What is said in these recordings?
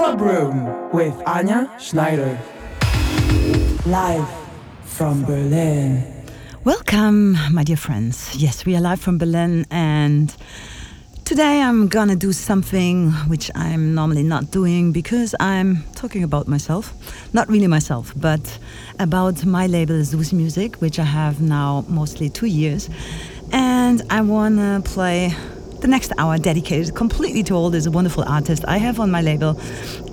Club Room with Anja Schneider. Live from Berlin. Welcome, my dear friends. Yes, we are live from Berlin, and today I'm gonna do something which I'm normally not doing because I'm talking about myself. Not really myself, but about my label Sous Music, which I have now mostly two years. And I wanna play the next hour dedicated completely to all this wonderful artist I have on my label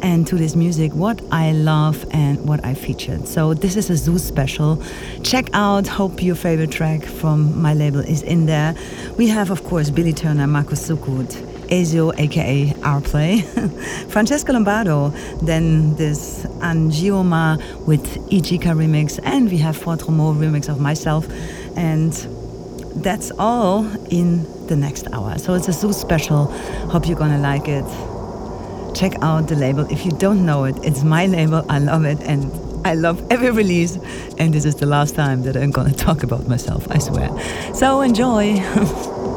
and to this music, what I love and what I featured. So this is a Sous special. Check out, hope your favorite track from my label is in there. We have, of course, Billy Turner, Markus Suckut, Ezio, aka Our Play, Francesco Lombardo, then this Angioma with Ijika remix, and we have Fort Romeau remix of myself. And that's all in the next hour. So it's a Sous special. Hope you're gonna like it. Check out the label. If you don't know it, it's my label. I love it and I love every release. And this is the last time that I'm gonna talk about myself, I swear. So enjoy.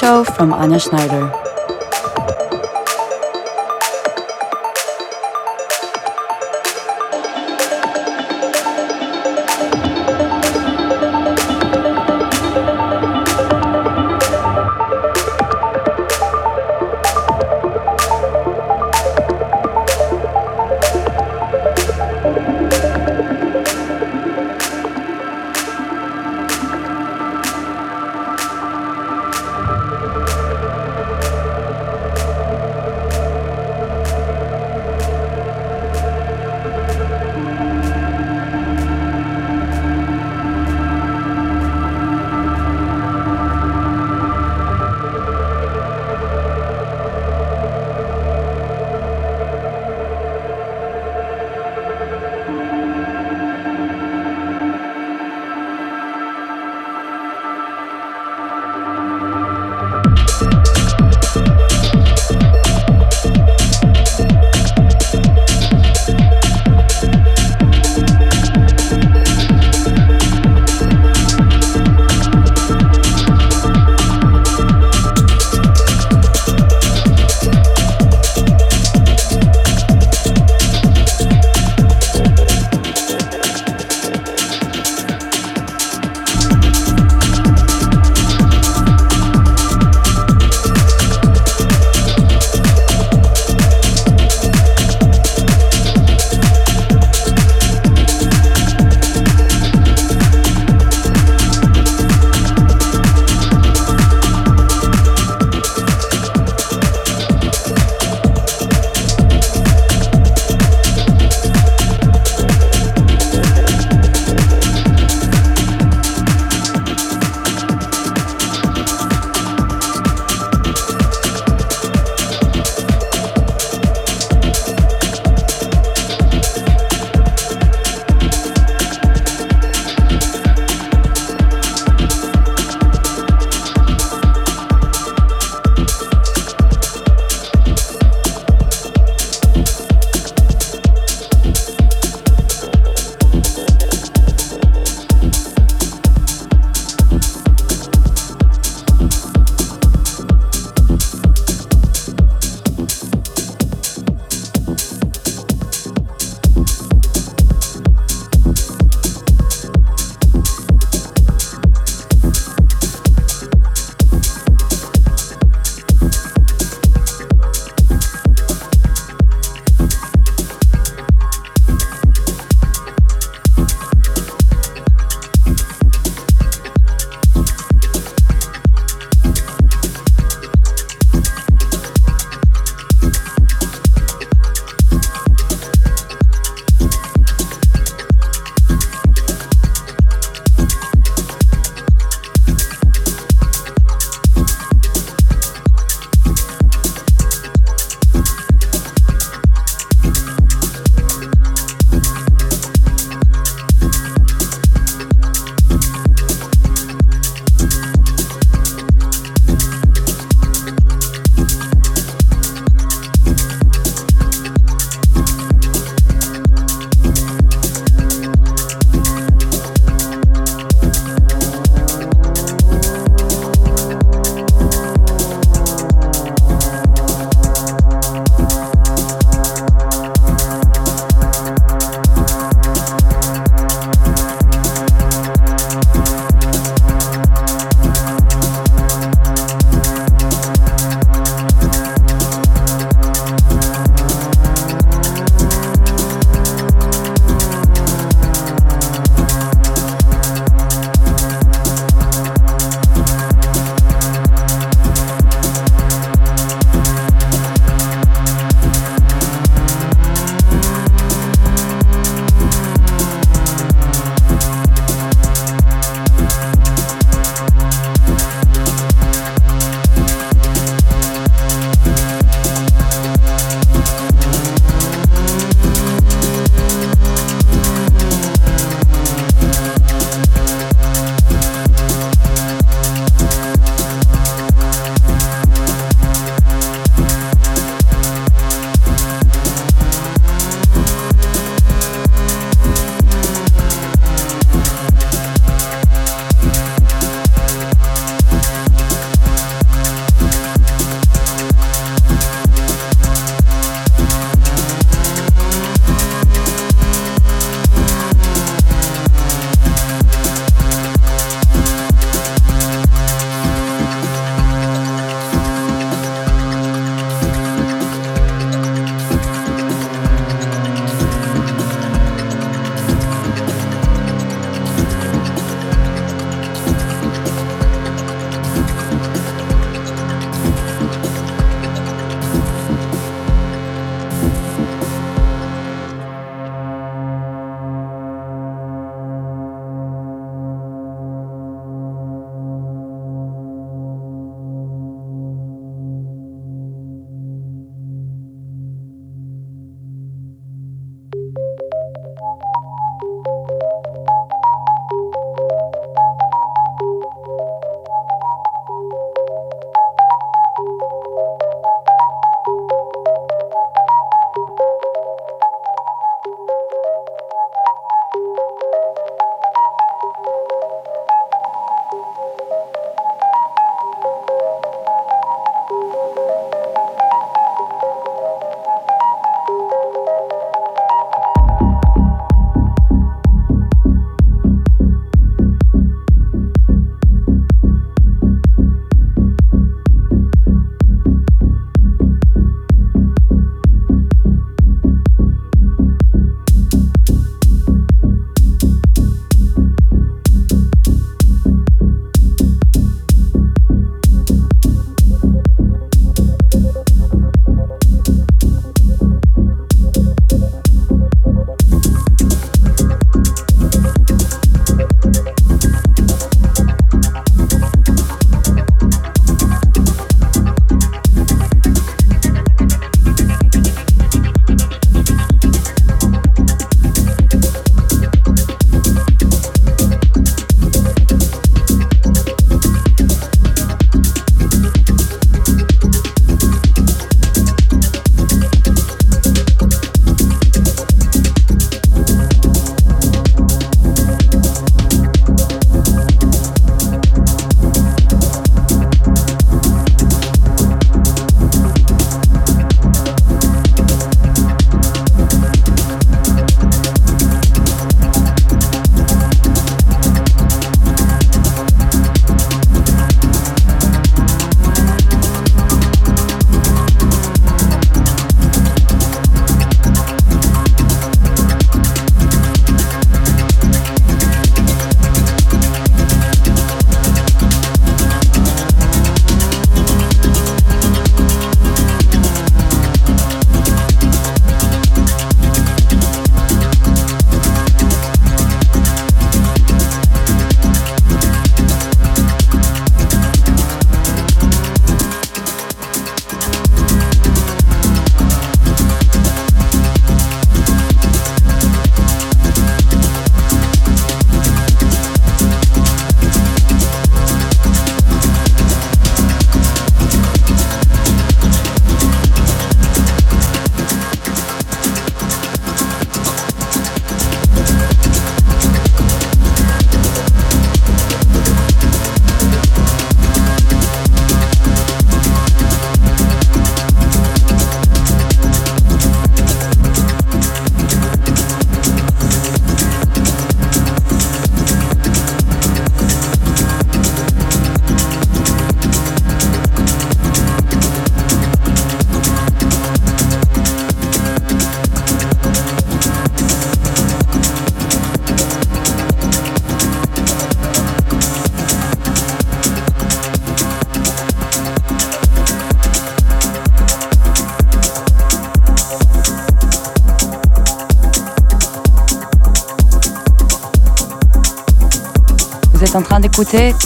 show from Anja Schneider.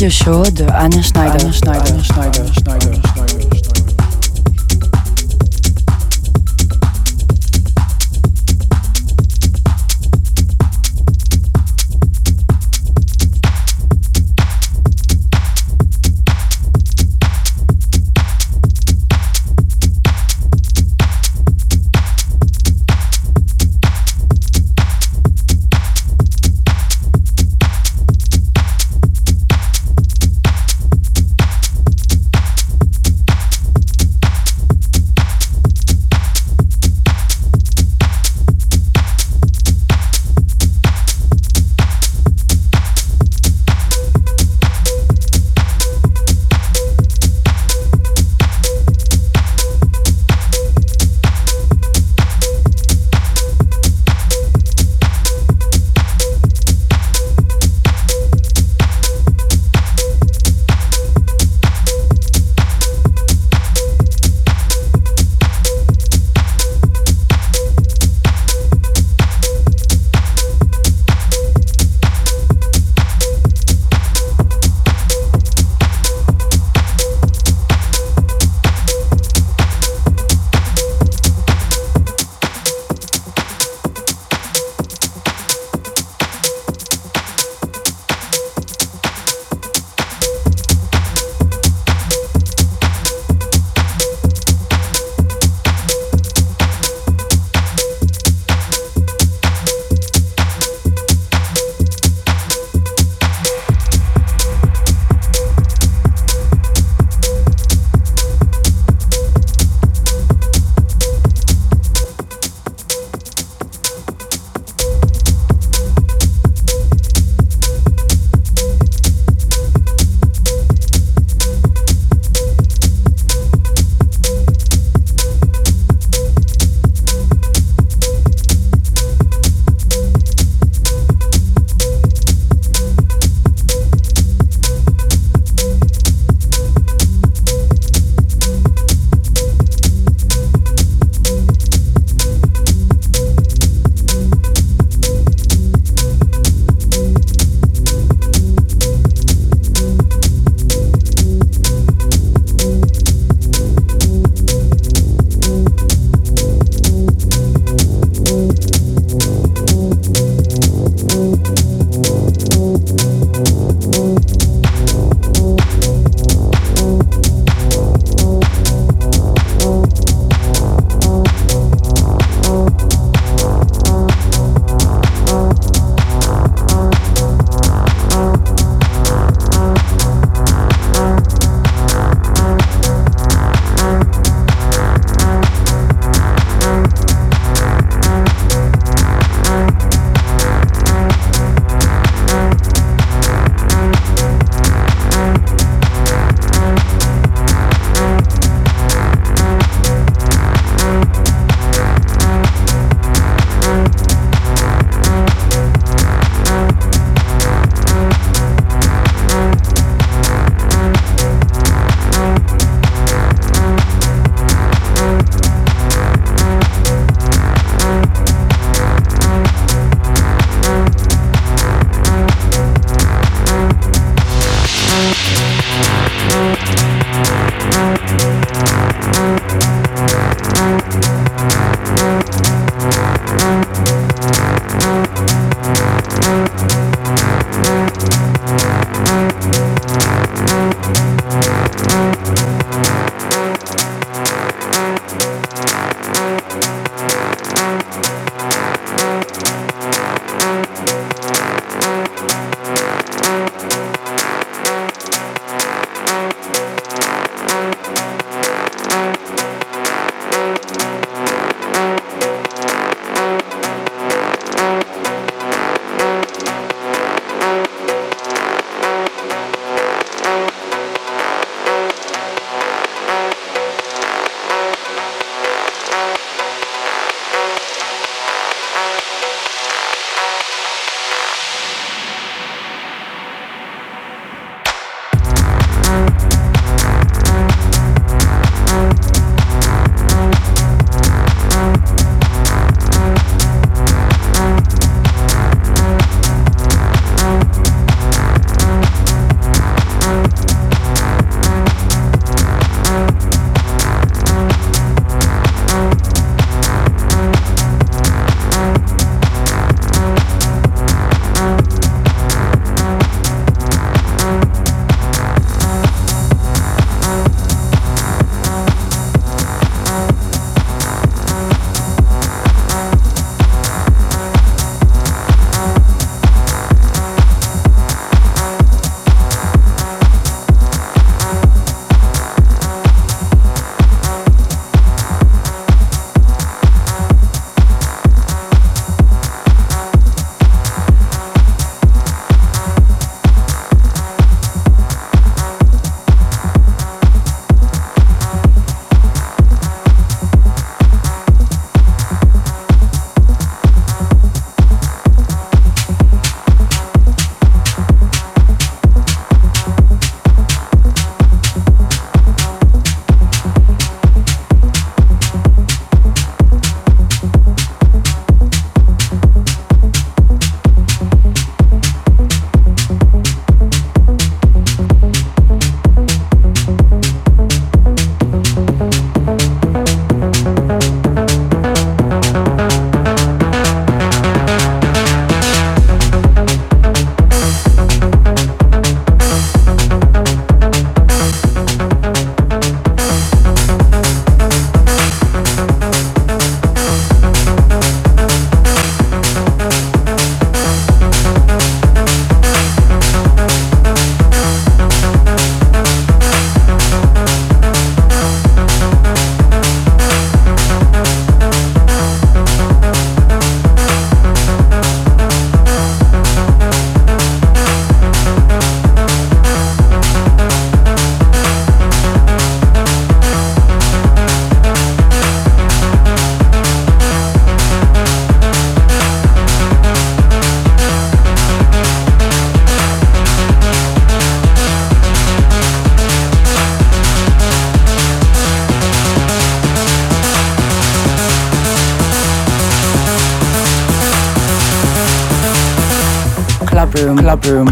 Radio show de Anja Schneider. Anja Schneider. Anja Schneider. Schneider.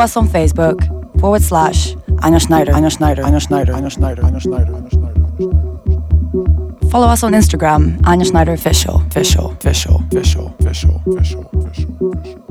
Follow us on Facebook forward slash Anja Schneider, Anja Schneider, Anja Schneider, Anja Schneider, Anja Schneider, Anja Schneider. Follow us on Instagram, Anja Schneider Official, Official, Official, Official, Official, Official, Official, Official.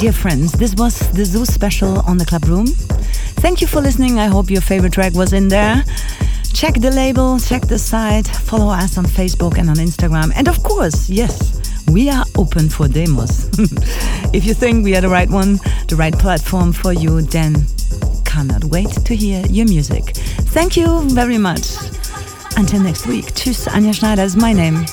Dear friends, this was the Sous special on the Club Room. Thank you for listening. I hope your favorite track was in there. Check the label, check the site, follow us on Facebook and on Instagram. And of course, yes, we are open for demos. if you think we are the right one, the right platform for you, then cannot wait to hear your music. Thank you very much. Until next week. Tschüss, Anja Schneider is my name.